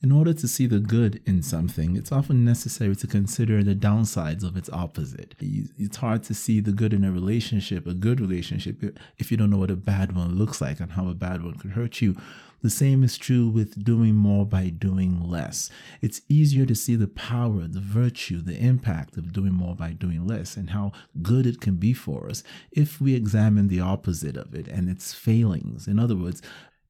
In order to see the good in something, it's often necessary to consider the downsides of its opposite. It's hard to see the good in a relationship, a good relationship, if you don't know what a bad one looks like and how a bad one could hurt you. The same is true with doing more by doing less. It's easier to see the power, the virtue, the impact of doing more by doing less and how good it can be for us if we examine the opposite of it and its failings. In other words,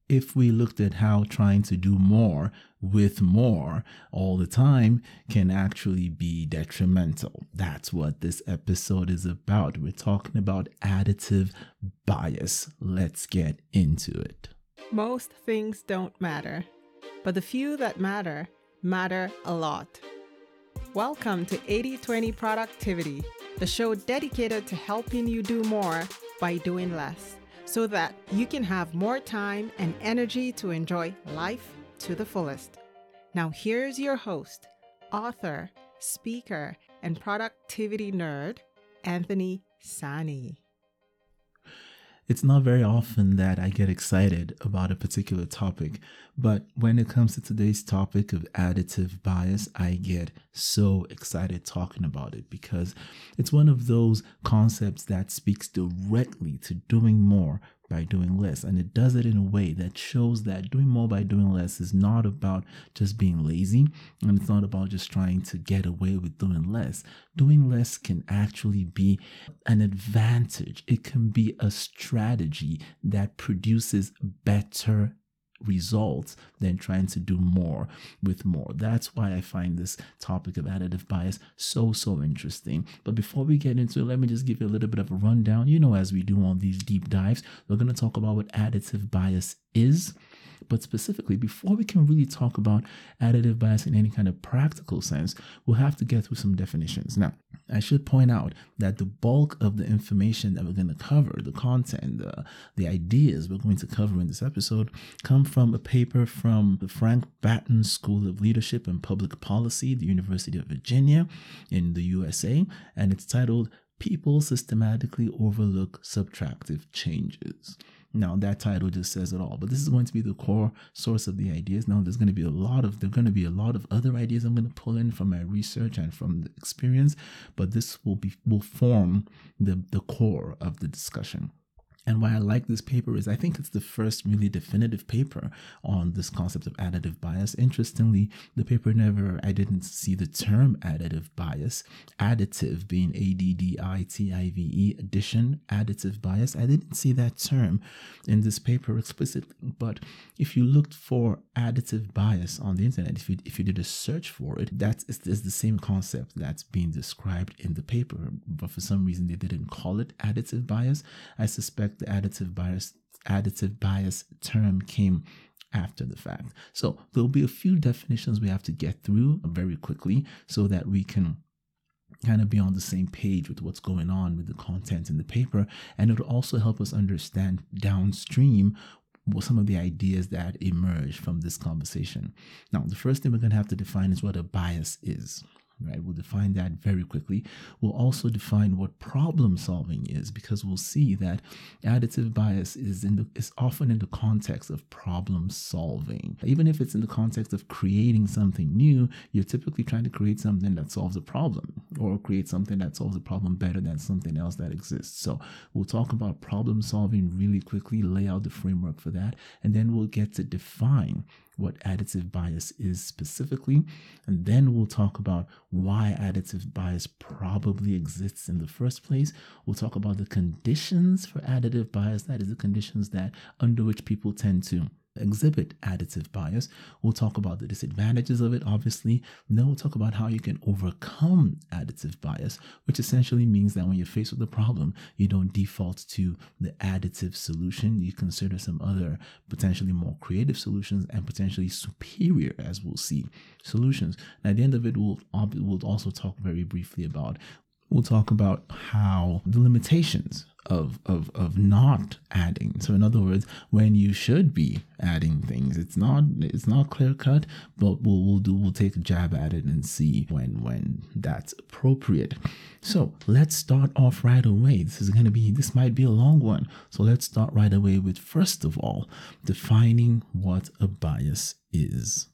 if we looked at how trying to do more with more all the time can actually be detrimental. That's what this episode is about. We're talking about additive bias. Let's get into it. Most things don't matter, but the few that matter matter a lot. Welcome to 80 20 Productivity, the show dedicated to helping you do more by doing less so that you can have more time and energy to enjoy life to the fullest. Now, here's your host, author, speaker, and productivity nerd, Anthony Sani. It's not very often that I get excited about a particular topic, but when it comes to today's topic of additive bias, I get so excited talking about it because it's one of those concepts that speaks directly to doing more by doing less. And it does it in a way that shows that doing more by doing less is not about just being lazy and it's not about just trying to get away with doing less. Doing less can actually be an advantage, it can be a strategy that produces better results than trying to do more with more. That's why I find this topic of additive bias so, so interesting. But before we get into it, let me just give you a little bit of a rundown. You know, as we do on these deep dives, we're going to talk about what additive bias is but specifically, before we can really talk about additive bias in any kind of practical sense, we'll have to get through some definitions. Now, I should point out that the bulk of the information that we're going to cover, the content, the, the ideas we're going to cover in this episode, come from a paper from the Frank Batten School of Leadership and Public Policy, the University of Virginia in the USA, and it's titled People Systematically Overlook Subtractive Changes. Now that title just says it all. But this is going to be the core source of the ideas. Now there's going to be a lot of there're going to be a lot of other ideas I'm going to pull in from my research and from the experience, but this will be will form the the core of the discussion. And why I like this paper is I think it's the first really definitive paper on this concept of additive bias. Interestingly, the paper never, I didn't see the term additive bias, additive being A D D I T I V E, addition, additive bias. I didn't see that term in this paper explicitly. But if you looked for additive bias on the internet, if you, if you did a search for it, that is, is the same concept that's being described in the paper. But for some reason, they didn't call it additive bias. I suspect the additive bias additive bias term came after the fact. So there'll be a few definitions we have to get through very quickly so that we can kind of be on the same page with what's going on with the content in the paper. And it'll also help us understand downstream some of the ideas that emerge from this conversation. Now, the first thing we're going to have to define is what a bias is right? We'll define that very quickly. We'll also define what problem solving is because we'll see that additive bias is in the, is often in the context of problem solving. Even if it's in the context of creating something new, you're typically trying to create something that solves a problem or create something that solves a problem better than something else that exists. So we'll talk about problem solving really quickly, lay out the framework for that, and then we'll get to define what additive bias is specifically, and then we'll talk about why additive bias probably exists in the first place. We'll talk about the conditions for additive bias, that is, the conditions that under which people tend to exhibit additive bias. We'll talk about the disadvantages of it, obviously. Then we'll talk about how you can overcome additive bias, which essentially means that when you're faced with a problem, you don't default to the additive solution. You consider some other potentially more creative solutions and potentially superior, as we'll see, solutions. And at the end of it, we'll, we'll also talk very briefly about we'll talk about how the limitations of of of not adding. So in other words when you should be adding things it's not it's not clear cut but we'll, we'll do we'll take a jab at it and see when when that's appropriate. So let's start off right away. This is going to be this might be a long one. So let's start right away with first of all defining what a bias is.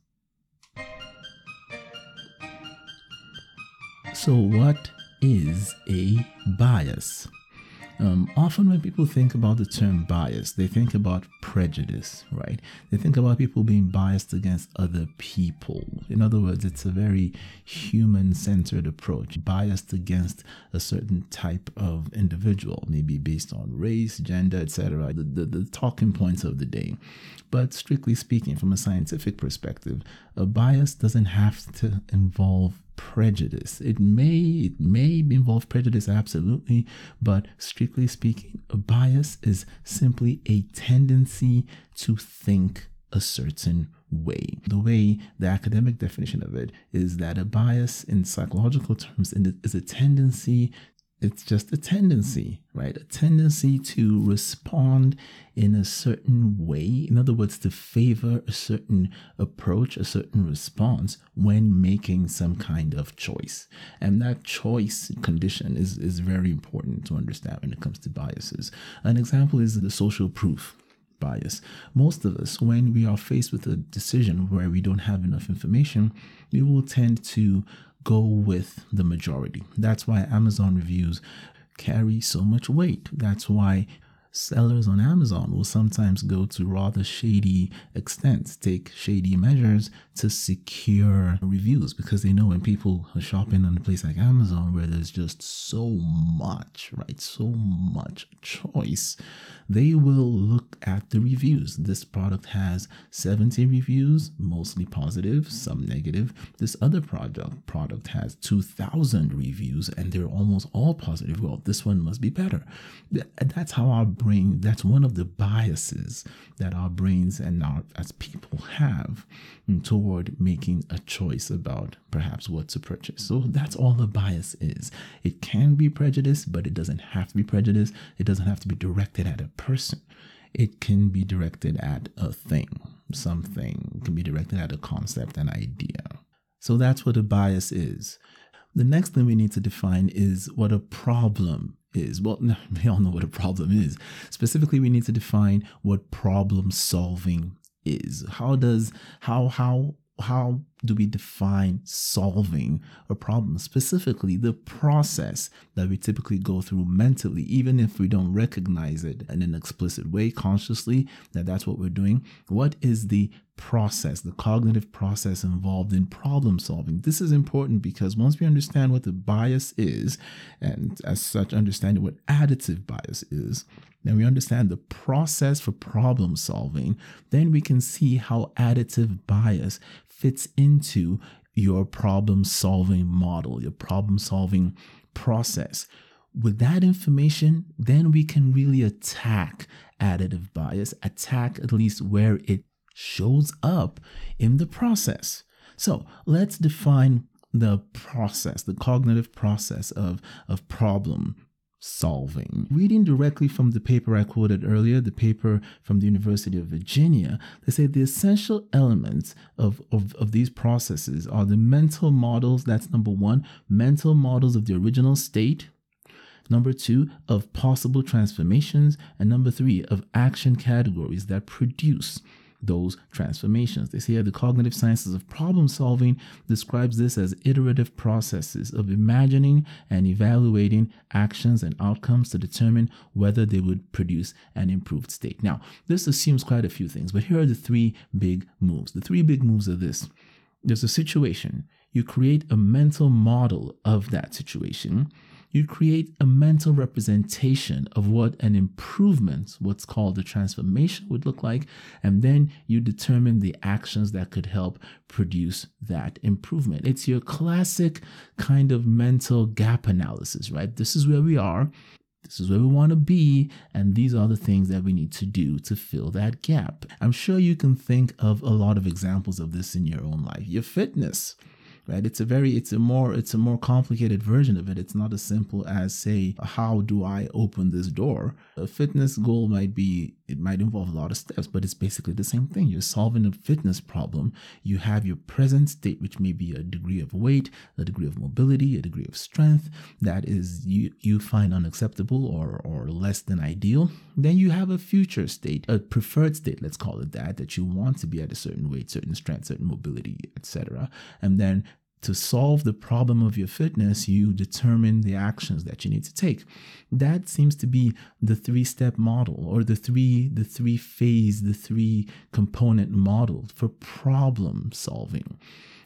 So what is a bias? Um, often, when people think about the term bias, they think about prejudice, right? They think about people being biased against other people. In other words, it's a very human centered approach, biased against a certain type of individual, maybe based on race, gender, etc., the, the, the talking points of the day. But strictly speaking, from a scientific perspective, a bias doesn't have to involve prejudice. It may it may involve prejudice absolutely, but strictly speaking, a bias is simply a tendency to think a certain way. The way the academic definition of it is that a bias in psychological terms is a tendency it's just a tendency, right? A tendency to respond in a certain way. In other words, to favor a certain approach, a certain response when making some kind of choice. And that choice condition is, is very important to understand when it comes to biases. An example is the social proof bias. Most of us, when we are faced with a decision where we don't have enough information, we will tend to go with the majority. That's why Amazon reviews carry so much weight. That's why sellers on Amazon will sometimes go to rather shady extents, take shady measures to secure reviews because they know when people are shopping on a place like Amazon where there's just so much, right? So much choice, they will look at the reviews. This product has 70 reviews, mostly positive, some negative. This other product product has 2000 reviews and they're almost all positive. Well, this one must be better. That's how our brain, that's one of the biases that our brains and our as people have toward making a choice about perhaps what to purchase. So that's all a bias is. It can be prejudice, but it doesn't have to be prejudice. It doesn't have to be directed at a person. It can be directed at a thing, something. It can be directed at a concept, an idea. So that's what a bias is. The next thing we need to define is what a problem is. Well, we all know what a problem is. Specifically, we need to define what problem solving is. How does how how how do we define solving a problem? Specifically, the process that we typically go through mentally, even if we don't recognize it in an explicit way consciously, that that's what we're doing. What is the process, the cognitive process involved in problem solving? This is important because once we understand what the bias is, and as such, understanding what additive bias is, then we understand the process for problem solving, then we can see how additive bias fits into your problem solving model, your problem solving process. With that information, then we can really attack additive bias, attack at least where it shows up in the process. So let's define the process, the cognitive process of, of problem solving. Reading directly from the paper I quoted earlier, the paper from the University of Virginia, they say the essential elements of, of, of these processes are the mental models, that's number one, mental models of the original state, number two, of possible transformations, and number three, of action categories that produce those transformations. They say the cognitive sciences of problem solving describes this as iterative processes of imagining and evaluating actions and outcomes to determine whether they would produce an improved state. Now, this assumes quite a few things, but here are the three big moves. The three big moves are this. There's a situation. You create a mental model of that situation you create a mental representation of what an improvement, what's called a transformation, would look like, and then you determine the actions that could help produce that improvement. It's your classic kind of mental gap analysis, right? This is where we are. This is where we want to be, and these are the things that we need to do to fill that gap. I'm sure you can think of a lot of examples of this in your own life. Your fitness, right? It's a very it's a more it's a more complicated version of it. It's not as simple as say how do i open this door? A fitness goal might be it might involve a lot of steps but it's basically the same thing. You're solving a fitness problem. You have your present state which may be a degree of weight a degree of mobility a degree of strength that is you you find unacceptable or or less than ideal. Then you have a future state a preferred state let's call it that that you want to be at a certain weight certain strength certain mobility etc and then to solve the problem of your fitness, you determine the actions that you need to take. That seems to be the three-step model or the three the three phase, the three component model for problem solving.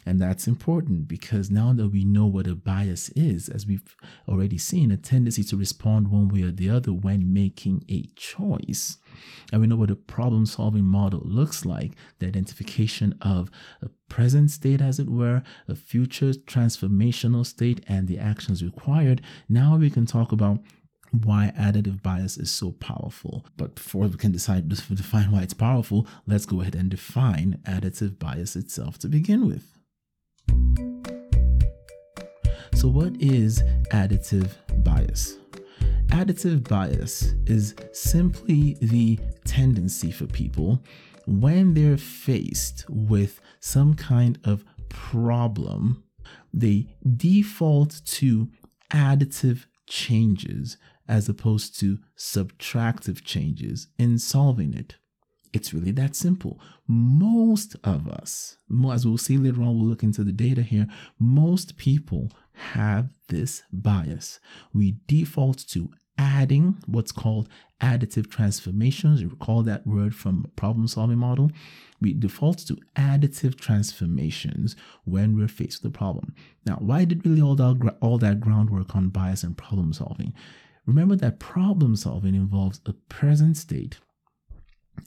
And that's important because now that we know what a bias is, as we've already seen, a tendency to respond one way or the other when making a choice, and we know what a problem solving model looks like the identification of a present state, as it were, a future transformational state, and the actions required. Now we can talk about why additive bias is so powerful. But before we can decide to define why it's powerful, let's go ahead and define additive bias itself to begin with. So, what is additive bias? Additive bias is simply the tendency for people when they're faced with some kind of problem, they default to additive changes as opposed to subtractive changes in solving it. It's really that simple. Most of us, as we'll see later on, we'll look into the data here, most people have this bias. We default to adding what's called additive transformations. You recall that word from problem solving model. We default to additive transformations when we're faced with a problem. Now, why did really all that, all that groundwork on bias and problem solving? Remember that problem solving involves a present state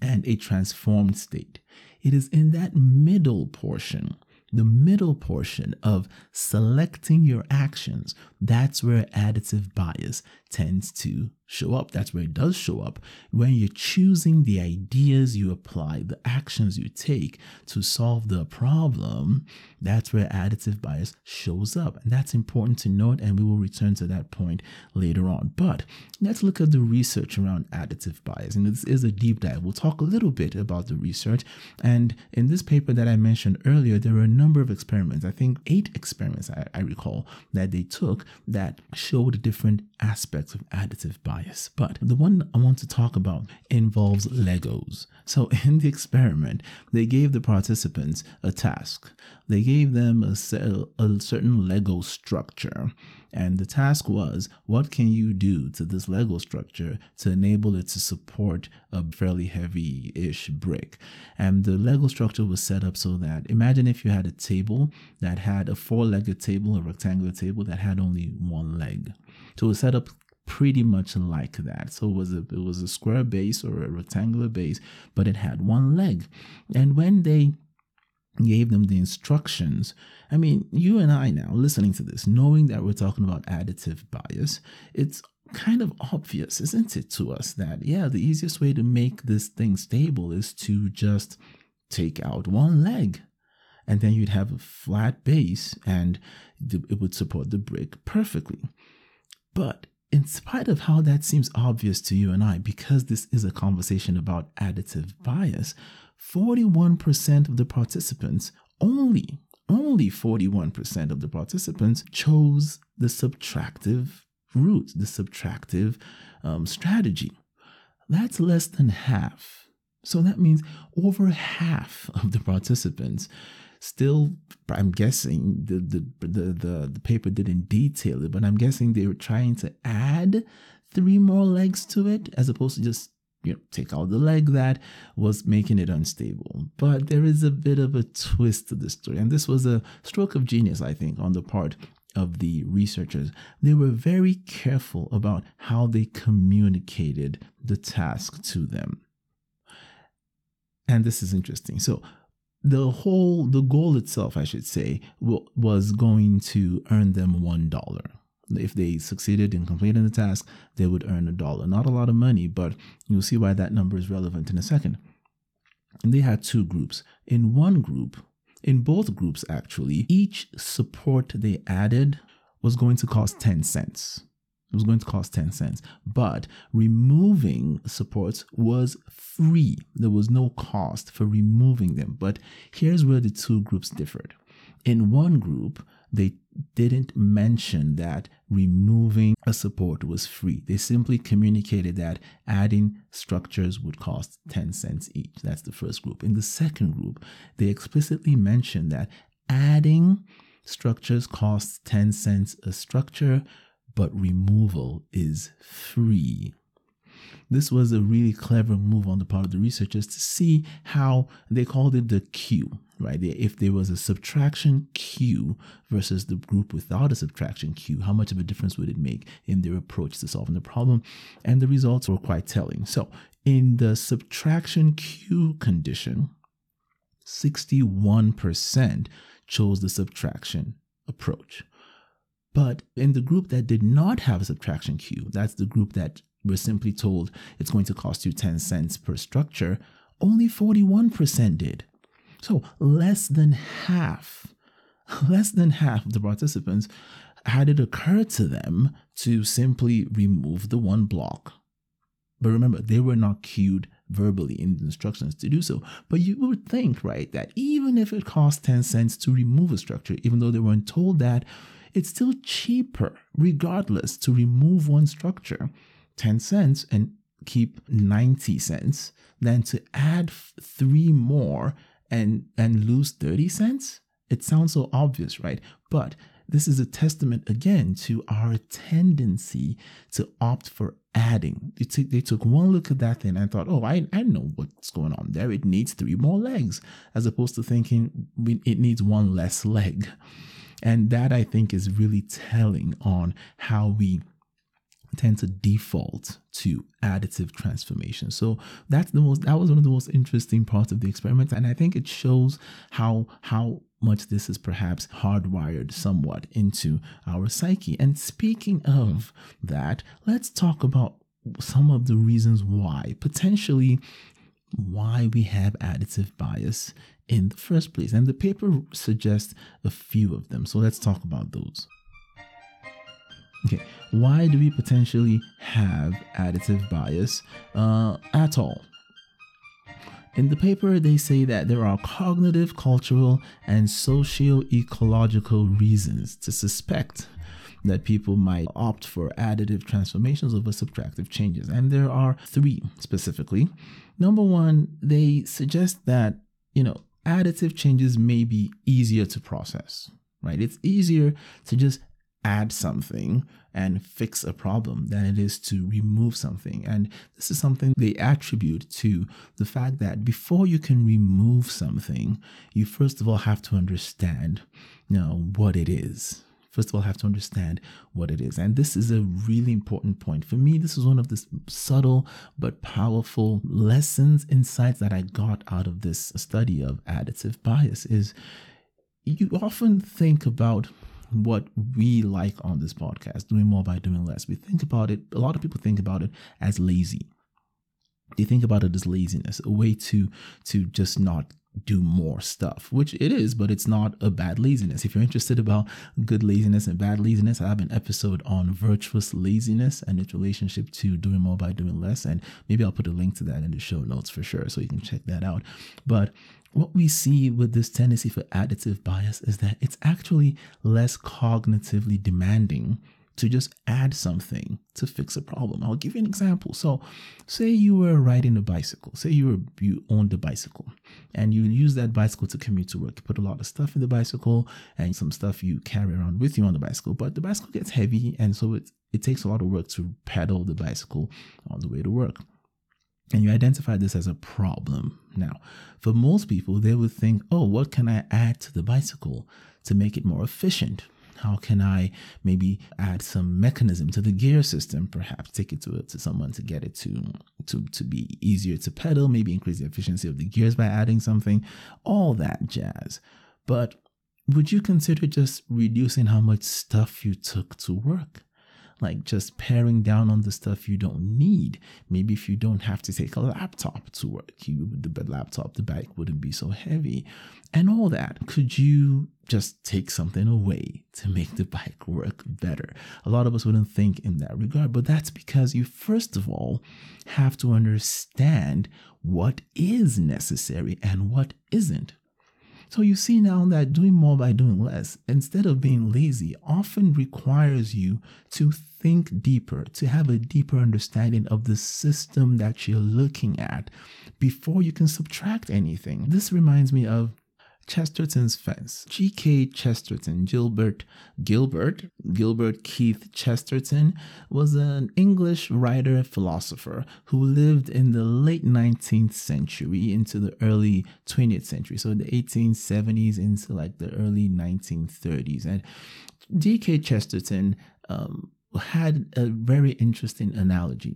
and a transformed state. It is in that middle portion the middle portion of selecting your actions, that's where additive bias tends to show up. That's where it does show up when you're choosing the ideas you apply, the actions you take to solve the problem. That's where additive bias shows up. And that's important to note, and we will return to that point later on. But let's look at the research around additive bias. And this is a deep dive. We'll talk a little bit about the research. And in this paper that I mentioned earlier, there were a number of experiments, I think eight experiments I, I recall, that they took that showed different aspects of additive bias. But the one I want to talk about involves Legos. So in the experiment, they gave the participants a task. They gave them a, a certain Lego structure. And the task was what can you do to this Lego structure to enable it to support a fairly heavy ish brick? And the Lego structure was set up so that imagine if you had a table that had a four legged table, a rectangular table that had only one leg. So it was set up pretty much like that. So it was a it was a square base or a rectangular base, but it had one leg. And when they gave them the instructions, I mean, you and I now listening to this, knowing that we're talking about additive bias, it's kind of obvious, isn't it, to us that yeah, the easiest way to make this thing stable is to just take out one leg. And then you'd have a flat base and it would support the brick perfectly. But in spite of how that seems obvious to you and I, because this is a conversation about additive bias, 41% of the participants, only, only 41% of the participants chose the subtractive route, the subtractive um, strategy. That's less than half. So that means over half of the participants still i'm guessing the, the the the, the paper didn't detail it but i'm guessing they were trying to add three more legs to it as opposed to just you know take out the leg that was making it unstable. But there is a bit of a twist to the story and this was a stroke of genius i think on the part of the researchers. They were very careful about how they communicated the task to them. And this is interesting. So the whole the goal itself i should say was going to earn them one dollar. If they succeeded in completing the task they would earn a dollar. Not a lot of money but you'll see why that number is relevant in a second. And they had two groups. In one group in both groups actually each support they added was going to cost 10 cents it was going to cost 10 cents. But removing supports was free. There was no cost for removing them. But here's where the two groups differed. In one group, they didn't mention that removing a support was free. They simply communicated that adding structures would cost 10 cents each. That's the first group. In the second group, they explicitly mentioned that adding structures costs 10 cents a structure, but removal is free. This was a really clever move on the part of the researchers to see how they called it the cue, right? If there was a subtraction cue versus the group without a subtraction cue, how much of a difference would it make in their approach to solving the problem? And the results were quite telling. So, in the subtraction Q condition, 61% chose the subtraction approach. But in the group that did not have a subtraction cue, that's the group that were simply told it's going to cost you 10 cents per structure, only 41% did. So less than half, less than half of the participants had it occur to them to simply remove the one block. But remember, they were not cued verbally in the instructions to do so. But you would think, right, that even if it costs 10 cents to remove a structure, even though they weren't told that, it's still cheaper, regardless, to remove one structure, 10 cents, and keep 90 cents than to add three more and, and lose 30 cents. It sounds so obvious, right? But this is a testament again to our tendency to opt for adding. They, t- they took one look at that thing and thought, oh, I, I know what's going on there. It needs three more legs, as opposed to thinking it needs one less leg. And that I think is really telling on how we tend to default to additive transformation. So that's the most that was one of the most interesting parts of the experiment. And I think it shows how how much this is perhaps hardwired somewhat into our psyche. And speaking of that, let's talk about some of the reasons why, potentially why we have additive bias in the first place. And the paper suggests a few of them. So let's talk about those. Okay, why do we potentially have additive bias uh, at all? In the paper, they say that there are cognitive, cultural, and socio ecological reasons to suspect that people might opt for additive transformations over subtractive changes. And there are three specifically. Number one, they suggest that, you know, additive changes may be easier to process, right? It's easier to just add something and fix a problem than it is to remove something. And this is something they attribute to the fact that before you can remove something, you first of all have to understand, you know, what it is. First of all, have to understand what it is. And this is a really important point. For me, this is one of the subtle but powerful lessons, insights that I got out of this study of additive bias is you often think about what we like on this podcast, doing more by doing less. We think about it, a lot of people think about it as lazy. They think about it as laziness, a way to to just not do more stuff, which it is, but it's not a bad laziness. If you're interested about good laziness and bad laziness, I have an episode on virtuous laziness and its relationship to doing more by doing less. And maybe I'll put a link to that in the show notes for sure, so you can check that out. But what we see with this tendency for additive bias is that it's actually less cognitively demanding to just add something to fix a problem. I'll give you an example. So, say you were riding a bicycle. Say you were you owned a bicycle, and you use that bicycle to commute to work. You put a lot of stuff in the bicycle, and some stuff you carry around with you on the bicycle. But the bicycle gets heavy, and so it it takes a lot of work to pedal the bicycle on the way to work and you identify this as a problem. Now, for most people, they would think, oh, what can I add to the bicycle to make it more efficient? How can I maybe add some mechanism to the gear system? Perhaps take it to, to someone to get it to, to, to be easier to pedal, maybe increase the efficiency of the gears by adding something, all that jazz. But would you consider just reducing how much stuff you took to work? Like just paring down on the stuff you don't need. Maybe if you don't have to take a laptop to work, you the laptop, the bike wouldn't be so heavy, and all that. Could you just take something away to make the bike work better? A lot of us wouldn't think in that regard, but that's because you first of all have to understand what is necessary and what isn't. So you see now that doing more by doing less, instead of being lazy, often requires you to think deeper, to have a deeper understanding of the system that you're looking at before you can subtract anything. This reminds me of Chesterton's Fence. G.K. Chesterton, Gilbert, Gilbert, Gilbert Keith Chesterton was an English writer philosopher who lived in the late 19th century into the early 20th century. So the 1870s into like the early 1930s. And G.K. Chesterton um, had a very interesting analogy.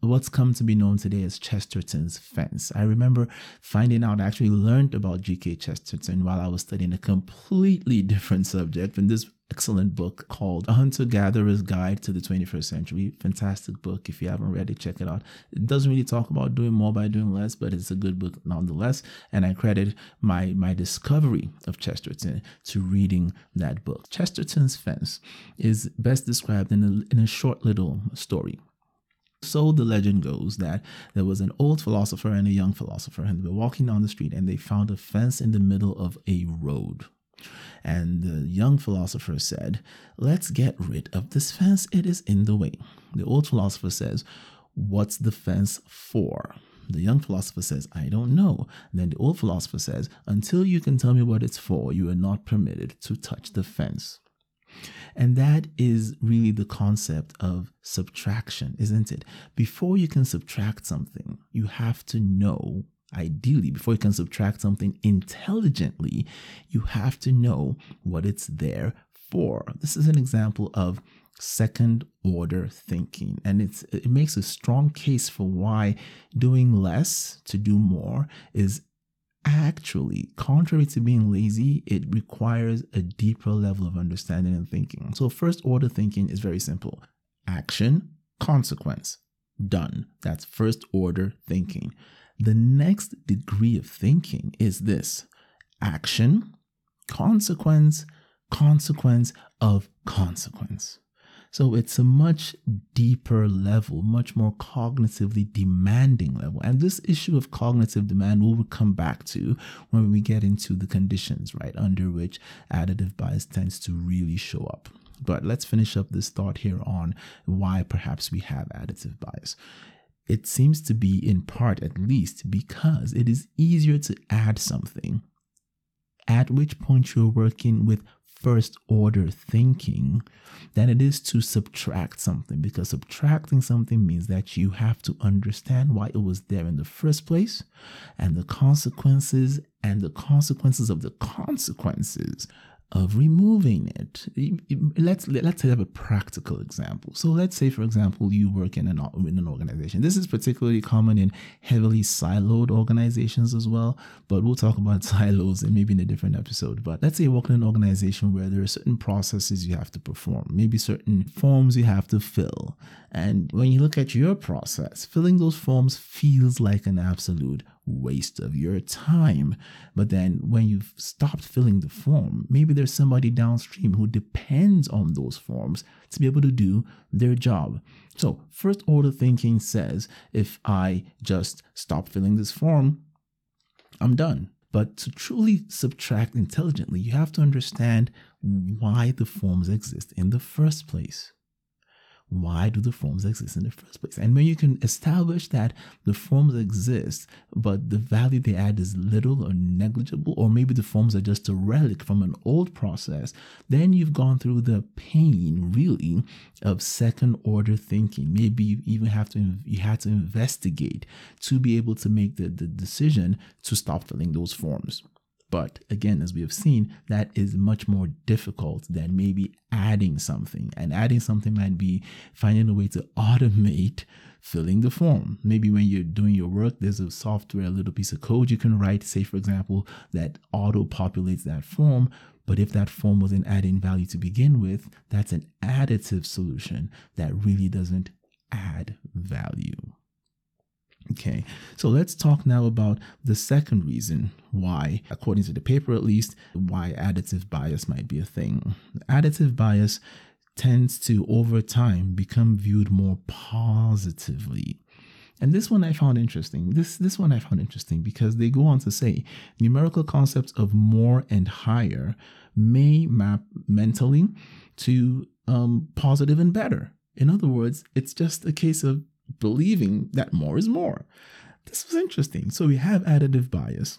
What's come to be known today as Chesterton's fence. I remember finding out, I actually learned about G.K. Chesterton while I was studying a completely different subject. And this excellent book called A Hunter Gatherer's Guide to the 21st Century. Fantastic book. If you haven't read it, check it out. It doesn't really talk about doing more by doing less, but it's a good book nonetheless. And I credit my, my discovery of Chesterton to reading that book. Chesterton's Fence is best described in a, in a short little story. So the legend goes that there was an old philosopher and a young philosopher, and they were walking down the street and they found a fence in the middle of a road. And the young philosopher said, Let's get rid of this fence, it is in the way. The old philosopher says, What's the fence for? The young philosopher says, I don't know. then the old philosopher says, Until you can tell me what it's for, you are not permitted to touch the fence. And that is really the concept of subtraction, isn't it? Before you can subtract something, you have to know ideally, before you can subtract something intelligently, you have to know what it's there for. This is an example of second order thinking and it's it makes a strong case for why doing less to do more is actually contrary to being lazy it requires a deeper level of understanding and thinking. So first order thinking is very simple. Action consequence. Done. That's first order thinking the next degree of thinking is this action, consequence, consequence of consequence. So it's a much deeper level, much more cognitively demanding level. And this issue of cognitive demand we'll come back to when we get into the conditions, right, under which additive bias tends to really show up. But let's finish up this thought here on why perhaps we have additive bias. It seems to be in part, at least, because it is easier to add something, at which point you're working with first order thinking than it is to subtract something because subtracting something means that you have to understand why it was there in the first place and the consequences and the consequences of the consequences of removing it. Let's let's have a practical example. So let's say, for example, you work in an in an organization. This is particularly common in heavily siloed organizations as well. But we'll talk about silos and maybe in a different episode. But let's say you work in an organization where there are certain processes you have to perform, maybe certain forms you have to fill. And when you look at your process, filling those forms feels like an absolute waste of your time. But then when you've stopped filling the form, maybe there's somebody downstream who depends on those forms to be able to do their job. So, first order thinking says if I just stop filling this form, I'm done. But to truly subtract intelligently, you have to understand why the forms exist in the first place why do the forms exist in the first place? And when you can establish that the forms exist, but the value they add is little or negligible, or maybe the forms are just a relic from an old process, then you've gone through the pain, really, of second order thinking. Maybe you even have to you had to investigate to be able to make the, the decision to stop filling those forms. But again, as we have seen, that is much more difficult than maybe adding something. And adding something might be finding a way to automate filling the form. Maybe when you're doing your work, there's a software, a little piece of code you can write, say, for example, that auto populates that form. But if that form wasn't adding value to begin with, that's an additive solution that really doesn't add value. Okay, so let's talk now about the second reason why, according to the paper at least, why additive bias might be a thing. Additive bias tends to, over time, become viewed more positively. And this one I found interesting. This this one I found interesting because they go on to say numerical concepts of more and higher may map mentally to um, positive and better. In other words, it's just a case of believing that more is more. This was interesting. So we have additive bias.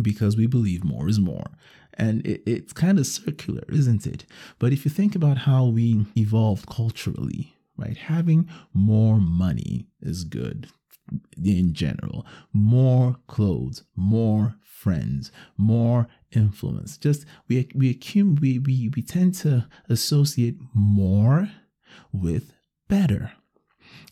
because we believe more is more. And it, it's kind of circular, isn't it? But if you think about how we evolved culturally, right, having more money is good in general. More clothes, more friends, more influence. Just we we accumulate we, we we tend to associate more with better.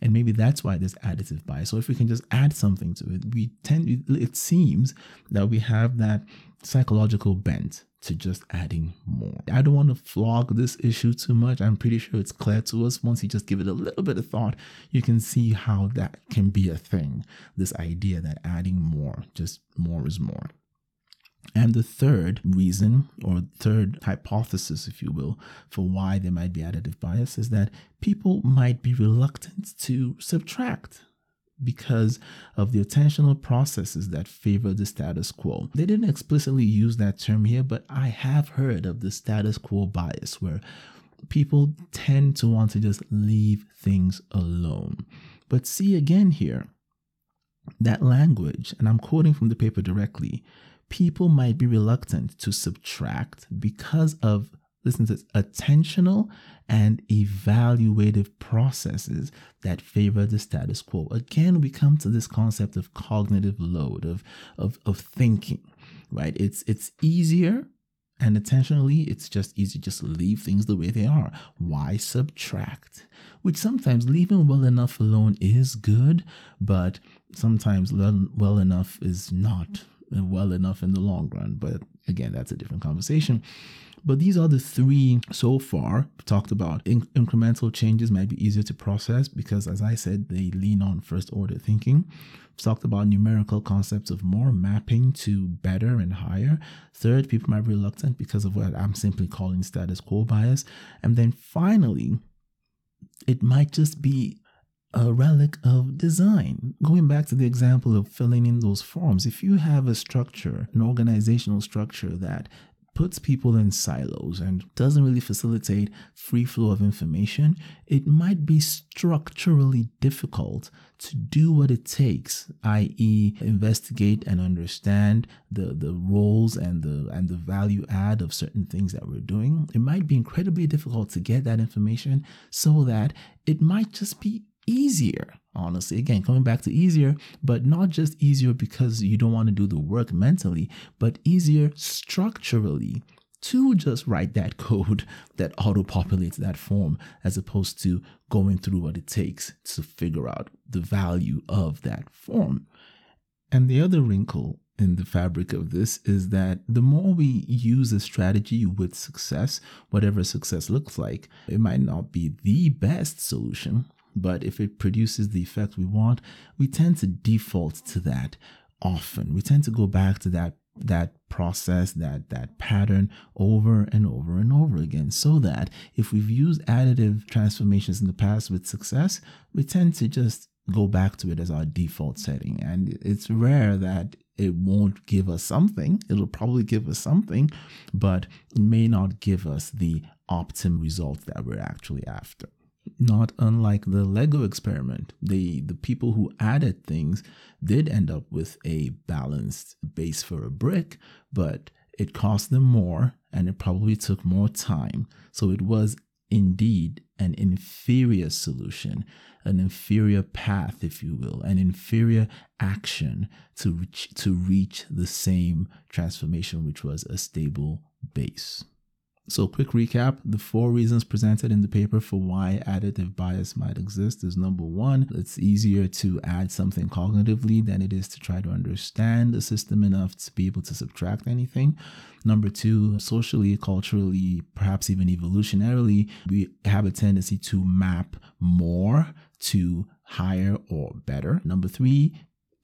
And maybe that's why there's additive bias. So if we can just add something to it, we tend it seems that we have that psychological bent to just adding more. I don't want to flog this issue too much. I'm pretty sure it's clear to us. Once you just give it a little bit of thought, you can see how that can be a thing. This idea that adding more, just more is more. And the third reason, or third hypothesis, if you will, for why there might be additive bias is that people might be reluctant to subtract because of the attentional processes that favor the status quo. They didn't explicitly use that term here, but I have heard of the status quo bias where people tend to want to just leave things alone. But see again here, that language, and I'm quoting from the paper directly, people might be reluctant to subtract because of listen to this, attentional and evaluative processes that favor the status quo. Again, we come to this concept of cognitive load, of, of, of thinking, right? It's, it's easier and attentionally, it's just easy to just leave things the way they are. Why subtract? Which sometimes leaving well enough alone is good, but sometimes well enough is not well enough in the long run. But again, that's a different conversation. But these are the three so far talked about. In- incremental changes might be easier to process because, as I said, they lean on first order thinking. We've talked about numerical concepts of more mapping to better and higher. Third, people might be reluctant because of what I'm simply calling status quo bias. And then finally, it might just be a relic of design. Going back to the example of filling in those forms, if you have a structure, an organizational structure that puts people in silos and doesn't really facilitate free flow of information, it might be structurally difficult to do what it takes, i.e., investigate and understand the, the roles and the and the value add of certain things that we're doing. It might be incredibly difficult to get that information so that it might just be easier, honestly. Again, coming back to easier, but not just easier because you don't want to do the work mentally, but easier structurally to just write that code that auto populates that form as opposed to going through what it takes to figure out the value of that form. And the other wrinkle in the fabric of this is that the more we use a strategy with success, whatever success looks like, it might not be the best solution, but if it produces the effect we want, we tend to default to that often. We tend to go back to that that process, that that pattern over and over and over again. So that if we've used additive transformations in the past with success, we tend to just go back to it as our default setting. And it's rare that it won't give us something. It'll probably give us something, but it may not give us the optimum result that we're actually after not unlike the Lego experiment. The the people who added things did end up with a balanced base for a brick, but it cost them more and it probably took more time. So it was indeed an inferior solution, an inferior path, if you will, an inferior action to reach, to reach the same transformation, which was a stable base. So, quick recap the four reasons presented in the paper for why additive bias might exist is number one, it's easier to add something cognitively than it is to try to understand the system enough to be able to subtract anything. Number two, socially, culturally, perhaps even evolutionarily, we have a tendency to map more to higher or better. Number three,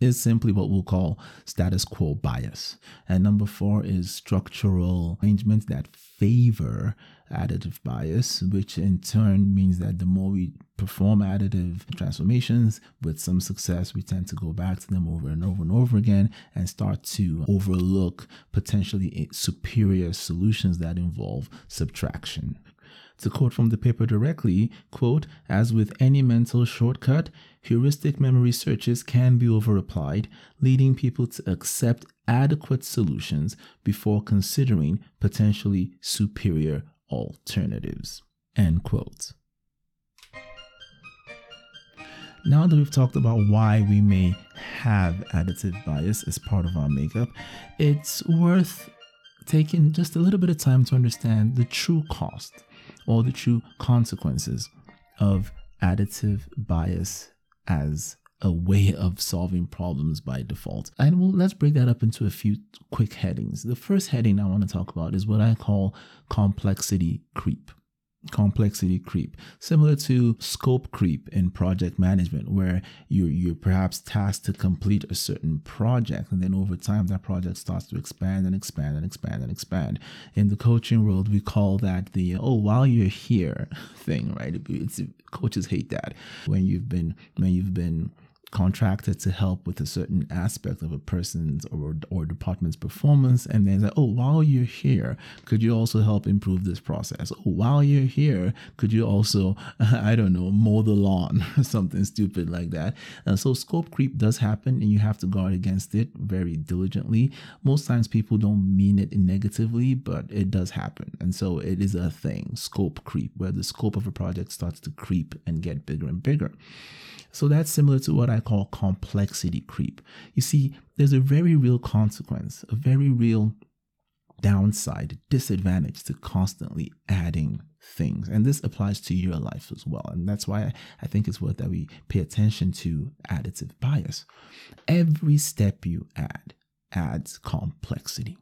is simply what we'll call status quo bias. And number four is structural arrangements that favor additive bias, which in turn means that the more we perform additive transformations with some success, we tend to go back to them over and over and over again and start to overlook potentially superior solutions that involve subtraction. To quote from the paper directly, quote, as with any mental shortcut, heuristic memory searches can be overapplied, leading people to accept adequate solutions before considering potentially superior alternatives. End quote. Now that we've talked about why we may have additive bias as part of our makeup, it's worth taking just a little bit of time to understand the true cost or the true consequences of additive bias as a way of solving problems by default. And well, let's break that up into a few quick headings. The first heading I want to talk about is what I call complexity creep complexity creep similar to scope creep in project management where you're, you're perhaps tasked to complete a certain project and then over time that project starts to expand and expand and expand and expand. In the coaching world we call that the oh while you're here thing right? It's coaches hate that. When you've been when you've been contracted to help with a certain aspect of a person's or, or department's performance. And then like, oh, while you're here, could you also help improve this process? Oh, while you're here, could you also, I don't know, mow the lawn or something stupid like that? And so scope creep does happen and you have to guard against it very diligently. Most times people don't mean it negatively, but it does happen. And so it is a thing, scope creep, where the scope of a project starts to creep and get bigger and bigger. So that's similar to what I call complexity creep. You see, there's a very real consequence, a very real downside, disadvantage to constantly adding things. And this applies to your life as well. And that's why I think it's worth that we pay attention to additive bias. Every step you add adds complexity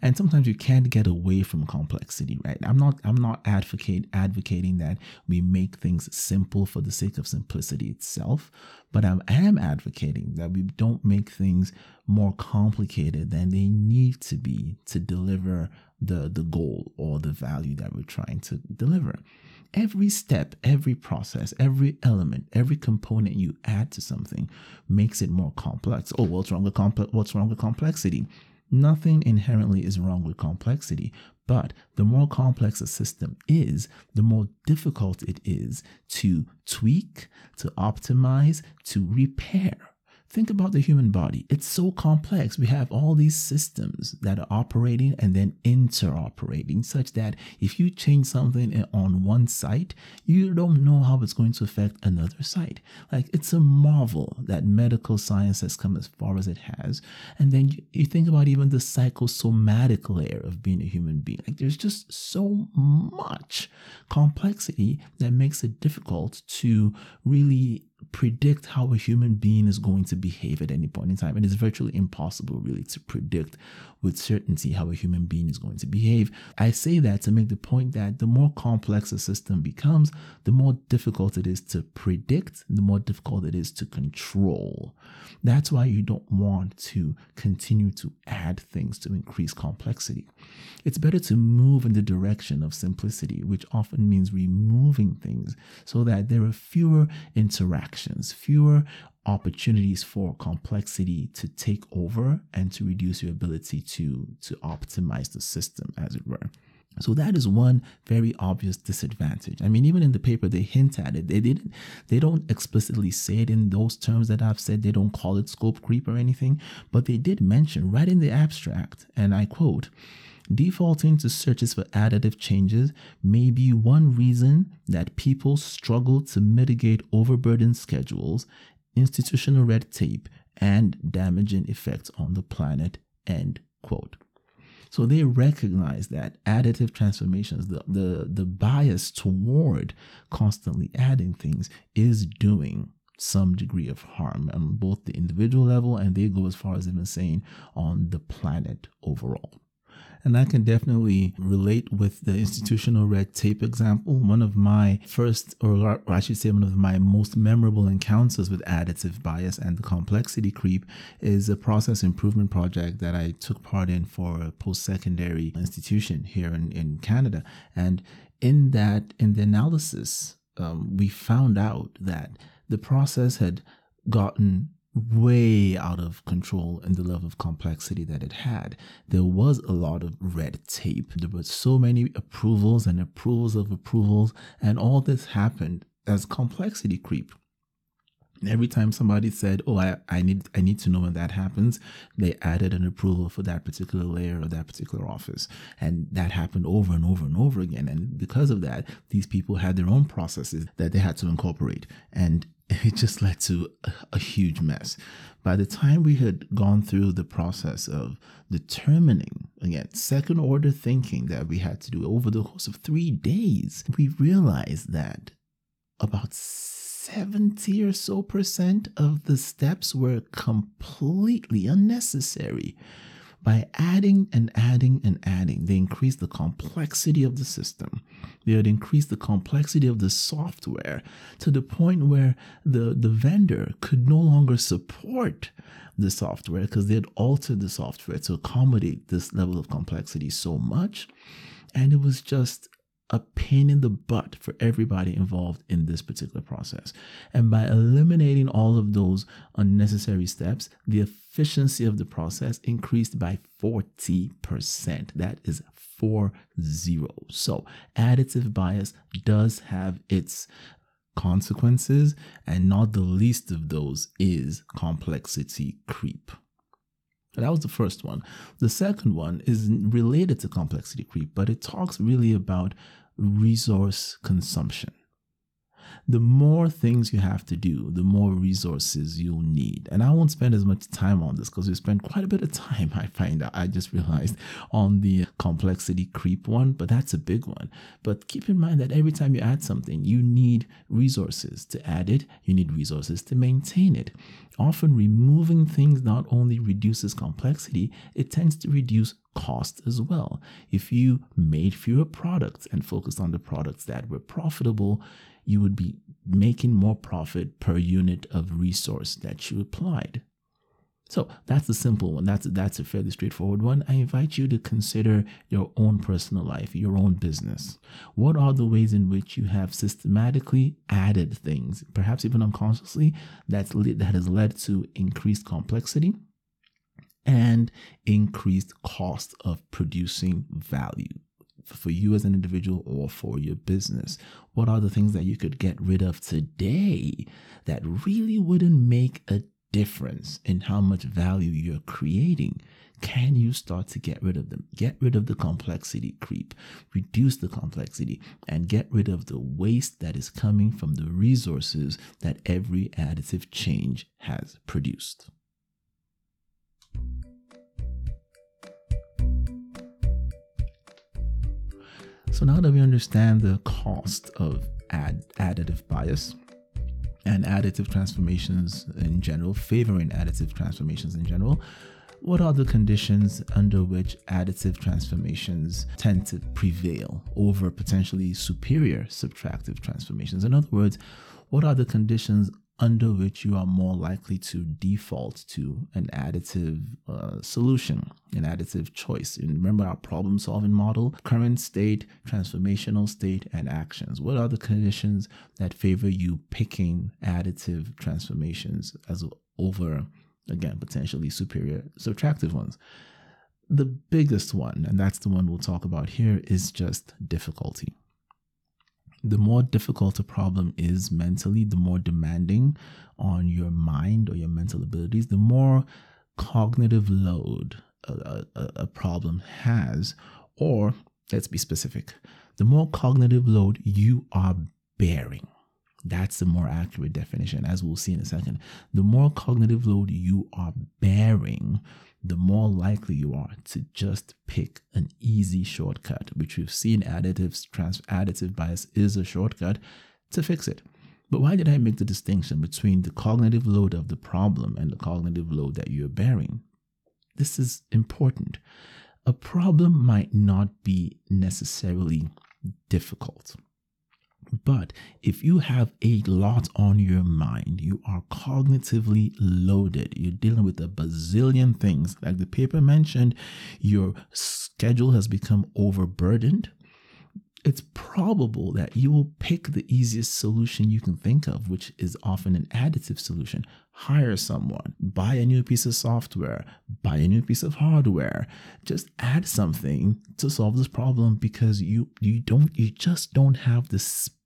and sometimes you can't get away from complexity right i'm not i'm not advocate advocating that we make things simple for the sake of simplicity itself but i am advocating that we don't make things more complicated than they need to be to deliver the the goal or the value that we're trying to deliver every step, every process, every element, every component you add to something makes it more complex. Oh, what's wrong with complex? What's wrong with complexity? Nothing inherently is wrong with complexity, but the more complex a system is, the more difficult it is to tweak, to optimize, to repair. Think about the human body. It's so complex. We have all these systems that are operating and then interoperating, such that if you change something on one site, you don't know how it's going to affect another site. Like it's a marvel that medical science has come as far as it has. And then you, you think about even the psychosomatic layer of being a human being. Like there's just so much complexity that makes it difficult to really predict how a human being is going to behave at any point in time. And It is virtually impossible, really, to predict with certainty how a human being is going to behave. I say that to make the point that the more complex a system becomes, the more difficult it is to predict, the more difficult it is to control. That's why you don't want to continue to add things to increase complexity. It's better to move in the direction of simplicity, which often means removing things so that there are fewer interactions, fewer opportunities for complexity to take over and to reduce your ability to to optimize the system as it were so that is one very obvious disadvantage. I mean, even in the paper, they hint at it. They didn't. They don't explicitly say it in those terms that I've said. They don't call it scope creep or anything, but they did mention right in the abstract, and I quote: Defaulting to searches for additive changes may be one reason that people struggle to mitigate overburdened schedules institutional red tape, and damaging effects on the planet. End quote. So they recognize that additive transformations, the, the, the bias toward constantly adding things, is doing some degree of harm on both the individual level and they go as far as even saying on the planet overall. And I can definitely relate with the institutional red tape example. One of my first, or I should say, one of my most memorable encounters with additive bias and the complexity creep is a process improvement project that I took part in for a post secondary institution here in, in Canada. And in that, in the analysis, um, we found out that the process had gotten way out of control in the level of complexity that it had. There was a lot of red tape. There were so many approvals and approvals of approvals, and all this happened as complexity creep. Every time somebody said, "Oh, I, I need I need to know when that happens," they added an approval for that particular layer or that particular office, and that happened over and over and over again. And because of that, these people had their own processes that they had to incorporate, and it just led to a, a huge mess. By the time we had gone through the process of determining, again, second order thinking that we had to do over the course of three days, we realized that about 70 or so percent of the steps were completely unnecessary. By adding and adding and adding, they increased the complexity of the system. They had increased the complexity of the software to the point where the, the vendor could no longer support the software because they had altered the software to accommodate this level of complexity so much. And it was just a pain in the butt for everybody involved in this particular process. And by eliminating all of those unnecessary steps, the efficiency of the process increased by 40%. That is four zero. So additive bias does have its consequences, and not the least of those is complexity creep. That was the first one. The second one is related to complexity creep, but it talks really about resource consumption. The more things you have to do, the more resources you'll need. And I won't spend as much time on this because we spent quite a bit of time, I find out, I just realized, on the complexity creep one, but that's a big one. But keep in mind that every time you add something, you need resources to add it, you need resources to maintain it. Often removing things not only reduces complexity, it tends to reduce cost as well. If you made fewer products and focused on the products that were profitable, you would be making more profit per unit of resource that you applied. So that's the simple one. That's that's a fairly straightforward one. I invite you to consider your own personal life, your own business. What are the ways in which you have systematically added things, perhaps even unconsciously, that's that has led to increased complexity and increased cost of producing value for you as an individual or for your business? What are the things that you could get rid of today that really wouldn't make a difference in how much value you're creating? Can you start to get rid of them? Get rid of the complexity creep, reduce the complexity, and get rid of the waste that is coming from the resources that every additive change has produced. So now that we understand the cost of add, additive bias and additive transformations in general, favoring additive transformations in general, what are the conditions under which additive transformations tend to prevail over potentially superior subtractive transformations? In other words, what are the conditions under which you are more likely to default to an additive uh, solution, an additive choice. And remember our problem solving model current state, transformational state, and actions. What are the conditions that favor you picking additive transformations as over, again, potentially superior subtractive ones? The biggest one, and that's the one we'll talk about here, is just difficulty the more difficult a problem is mentally, the more demanding on your mind or your mental abilities, the more cognitive load a, a, a, problem has, or let's be specific, the more cognitive load you are bearing. That's the more accurate definition, as we'll see in a second. The more cognitive load you are bearing, the more likely you are to just pick an easy shortcut, which we've seen additives, trans- additive bias is a shortcut to fix it. But why did I make the distinction between the cognitive load of the problem and the cognitive load that you're bearing? This is important. A problem might not be necessarily difficult. But if you have a lot on your mind, you are cognitively loaded. You're dealing with a bazillion things. Like the paper mentioned, your schedule has become overburdened. it's probable that you will pick the easiest solution you can think of, which is often an additive solution. Hire someone, buy a new piece of software, buy a new piece of hardware. Just add something to solve this problem because you you don't you just don't have the space.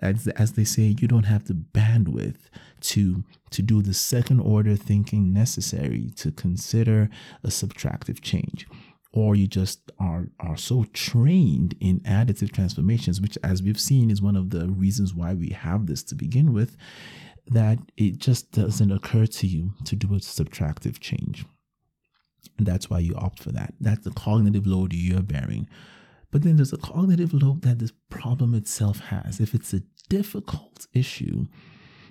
As, as they say, you don't have the bandwidth to to do the second order thinking necessary to consider a subtractive change. Or you just are are so trained in additive transformations which as we've seen is one of the reasons why we have this to begin with that it just doesn't occur to you to do a subtractive change. And that's why you opt for that. That's the cognitive load you're bearing but then there's a cognitive load that this problem itself has if it's a difficult issue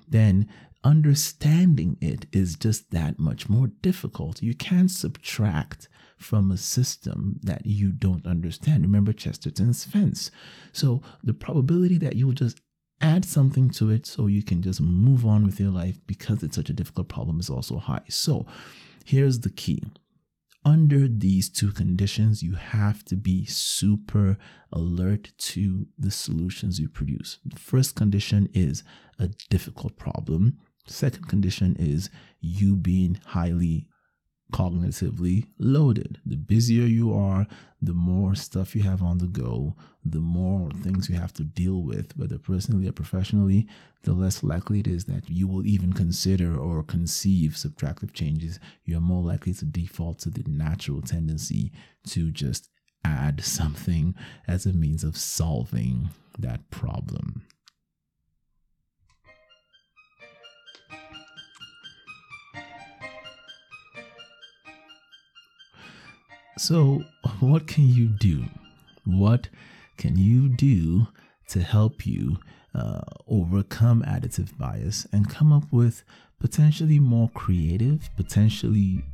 then understanding it is just that much more difficult. You can't subtract from a system that you don't understand. Remember Chesterton's fence. So the probability that you'll just add something to it so you can just move on with your life because it's such a difficult problem is also high. So here's the key. Under these two conditions, you have to be super alert to the solutions you produce. The first condition is a difficult problem. Second condition is you being highly cognitively loaded. The busier you are, the more stuff you have on the go, the more things you have to deal with, whether personally or professionally, the less likely it is that you will even consider or conceive subtractive changes. You're more likely to default to the natural tendency to just add something as a means of solving that problem. So, what can you do? What can you do to help you uh, overcome additive bias and come up with potentially more creative, potentially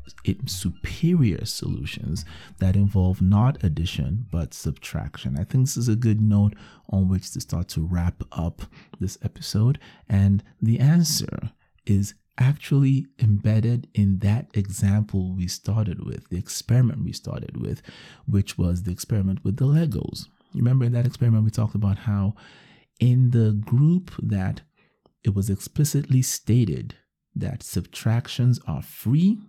superior solutions that involve not addition but subtraction. I think this is a good note on which to start to wrap up this episode. And the answer is actually embedded in that example we started with, the experiment we started with, which was the experiment with the Legos. Remember in that experiment, we talked about how in the group that it was explicitly stated that subtractions are free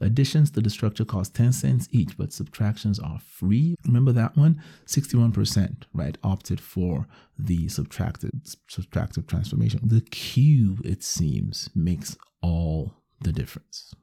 Additions to the structure cost 10 cents each, but subtractions are free. Remember that one? 61%, right, opted for the subtractive, subtractive transformation. The cue, it seems, makes all the difference.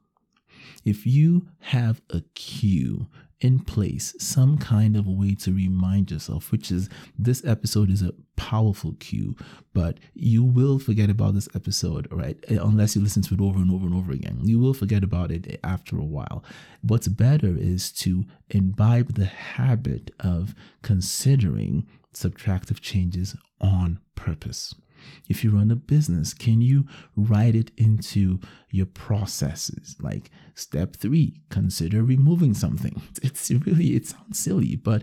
If you have a cue in place, some kind of way to remind yourself, which is this episode is a powerful cue, but you will forget about this episode, right? Unless you listen to it over and over and over again. You will forget about it after a while. What's better is to imbibe the habit of considering subtractive changes on purpose. If you run a business, can you write it into your processes? Like step three, consider removing something. It's really, it sounds silly, but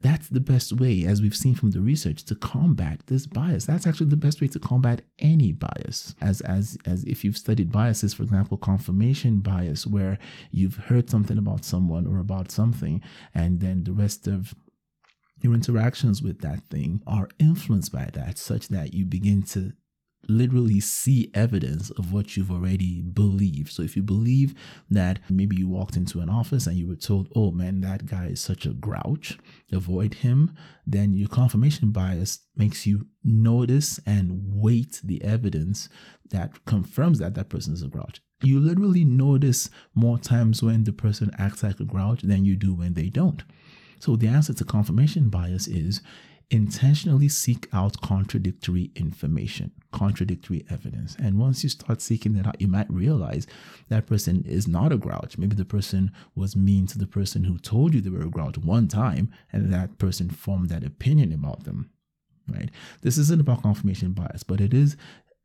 that's the best way, as we've seen from the research, to combat this bias. That's actually the best way to combat any bias. As as as if you've studied biases, for example, confirmation bias, where you've heard something about someone or about something, and then the rest of your interactions with that thing are influenced by that, such that you begin to literally see evidence of what you've already believed. So if you believe that maybe you walked into an office and you were told, oh man, that guy is such a grouch, avoid him, then your confirmation bias makes you notice and weight the evidence that confirms that that person is a grouch. You literally notice more times when the person acts like a grouch than you do when they don't. So the answer to confirmation bias is intentionally seek out contradictory information, contradictory evidence. And once you start seeking that out, you might realize that person is not a grouch. Maybe the person was mean to the person who told you they were a grouch one time, and that person formed that opinion about them. Right? This isn't about confirmation bias, but it is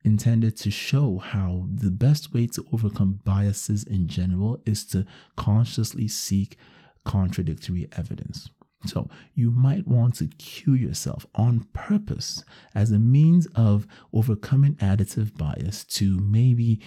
intended to show how the best way to overcome biases in general is to consciously seek contradictory evidence. So you might want to cue yourself on purpose as a means of overcoming additive bias to maybe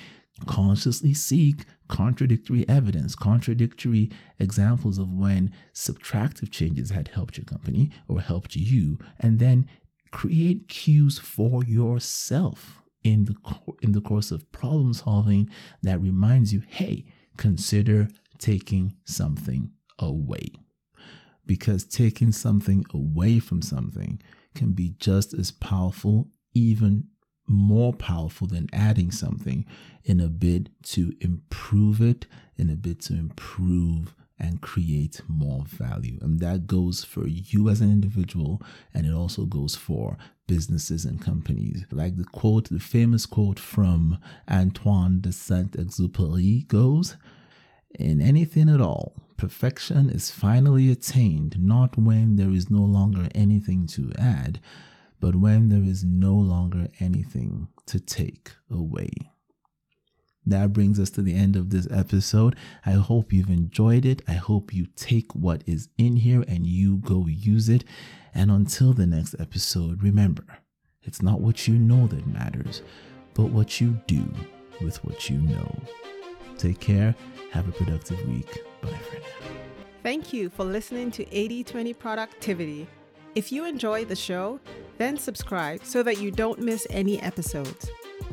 consciously seek contradictory evidence, contradictory examples of when subtractive changes had helped your company or helped you, and then create cues for yourself in the in the course of problem solving that reminds you, hey, consider taking something away. Because taking something away from something can be just as powerful, even more powerful than adding something in a bid to improve it, in a bid to improve and create more value. And that goes for you as an individual, and it also goes for businesses and companies. Like the quote, the famous quote from Antoine de Saint Exupéry goes In anything at all, perfection is finally attained not when there is no longer anything to add, but when there is no longer anything to take away. That brings us to the end of this episode. I hope you've enjoyed it. I hope you take what is in here and you go use it. And until the next episode, remember, it's not what you know that matters, but what you do with what you know. Take care. Have a productive week. Bye for now. Thank you for listening to 8020 Productivity. If you enjoy the show, then subscribe so that you don't miss any episodes.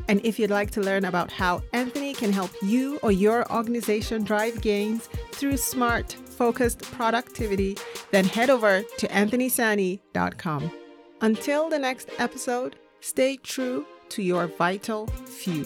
And if you'd like to learn about how Anthony can help you or your organization drive gains through smart, focused productivity, then head over to anthonysani.com. Until the next episode, stay true to your vital few.